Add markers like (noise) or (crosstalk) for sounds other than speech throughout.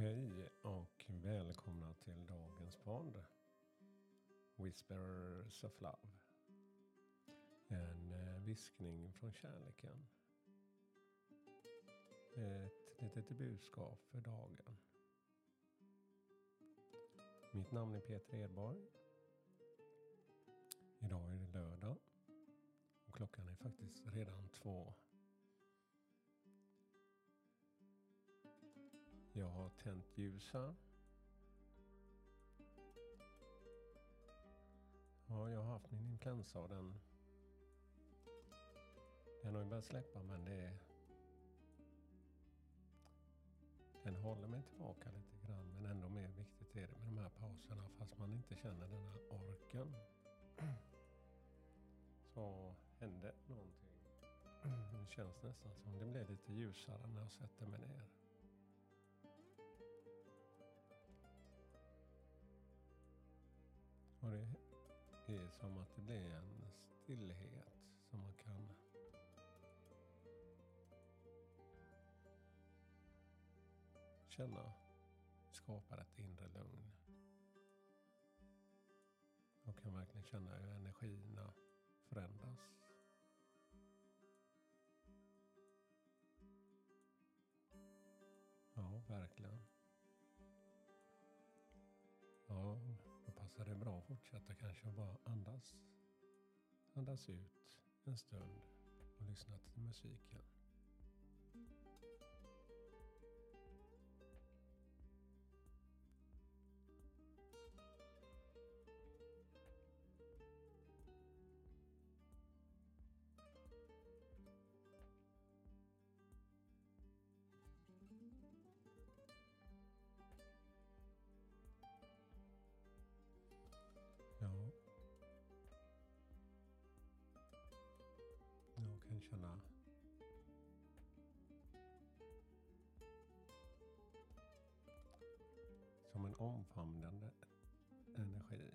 Hej och välkomna till dagens podd. Whispers of Love. En eh, viskning från kärleken. Ett litet budskap för dagen. Mitt namn är Peter Edborg. Idag är det lördag. Och klockan är faktiskt redan två Jag har tänt ljus här. Ja, jag har haft min influensa och den, den har ju börjat släppa men det den håller mig tillbaka lite grann men ändå mer viktigt är det med de här pauserna fast man inte känner den här orken. Så hände någonting. Det känns nästan som det blir lite ljusare när jag sätter mig ner. Som att det blir en stillhet som man kan känna skapar ett inre lugn. Och kan verkligen känna hur energierna förändras. Ja, verkligen. Det bra att fortsätta kanske och bara andas. Andas ut en stund och lyssna till musiken. Omfamnande energi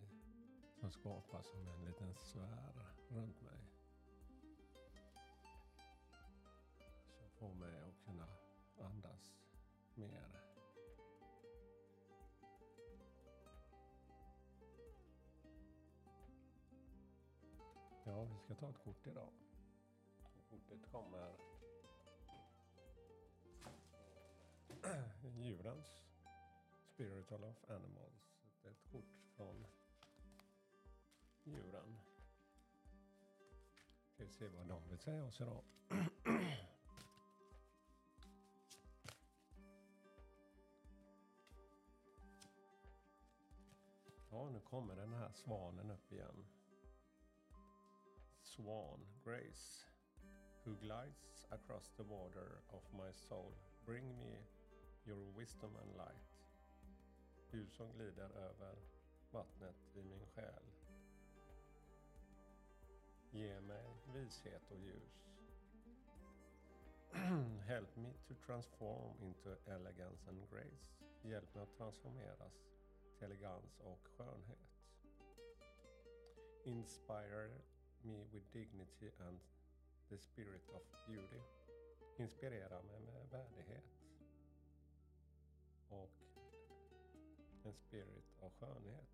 som skapas som en liten sfär runt mig. Som får mig att kunna andas mer. Ja, vi ska ta ett kort idag. Kortet kommer (clears throat) djurens Spiritual of Animals. Ett kort från djuren. Ska vi se vad de vill säga oss idag. (clears throat) Ja, nu kommer den här svanen upp igen. Swan, Grace who glides across the water of my soul. Bring me your wisdom and light. Du som glider över vattnet i min själ. Ge mig vishet och ljus. (clears throat) Help me to transform into elegance and grace. Hjälp mig att transformeras till elegans och skönhet. Inspire me with dignity and the spirit of beauty. Inspirera mig med värdighet. Och spirit av skönhet.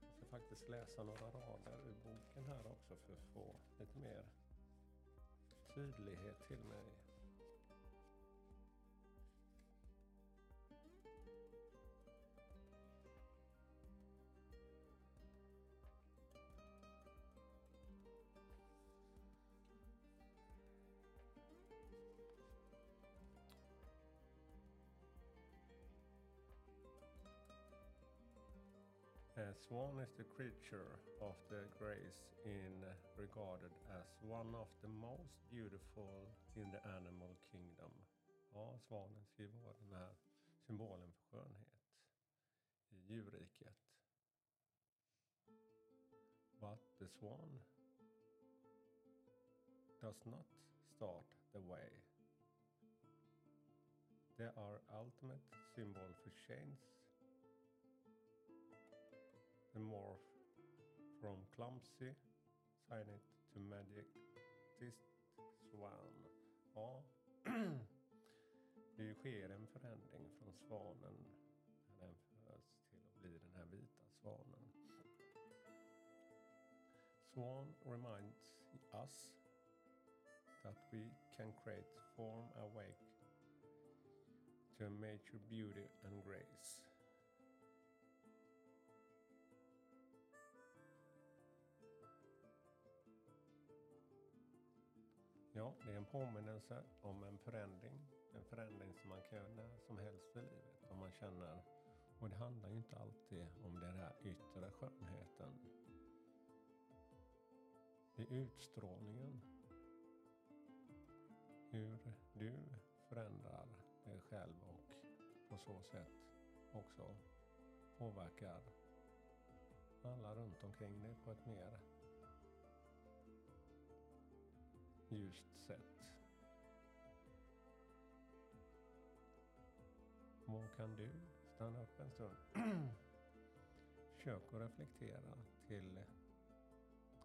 Jag ska faktiskt läsa några rader ur boken här också för att få lite mer tydlighet till mig. Swan is the creature of the grace in regarded as one of the most beautiful in the animal kingdom. Ja, svanen ska ju vara den här symbolen för skönhet i djurriket. But the swan does not start the way. They are ultimate symbol for change morph from clumsy silent to majestic swan. Ja, (clears throat) det sker en förändring från svanen när den föds till att bli den här vita svanen. Swan reminds us that we can create form awake to a major beauty and grace. Ja, det är en påminnelse om en förändring. En förändring som man kan göra när som helst i livet. Om man känner, och det handlar ju inte alltid om den här yttre skönheten. Det är utstrålningen. Hur du förändrar dig själv och på så sätt också påverkar alla runt omkring dig på ett mer ljust sätt. Vad kan du stanna upp en stund? (clears throat) Försök att reflektera till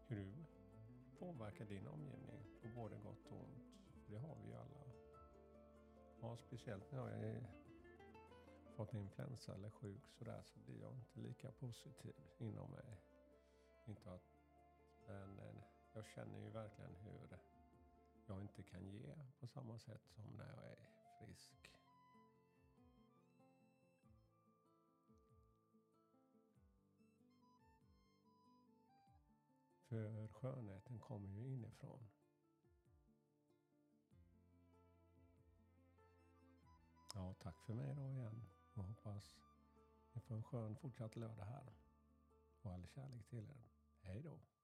hur du påverkar din omgivning på både gott och ont. Det har vi ju alla. Ja, speciellt när jag är fått influensa eller sjuk sådär så blir jag inte lika positiv inom mig. Inte att, men eh, jag känner ju verkligen hur jag inte kan ge på samma sätt som när jag är frisk. För skönheten kommer ju inifrån. Ja, tack för mig då igen och hoppas ni får en skön fortsatt lördag här. Och all kärlek till er.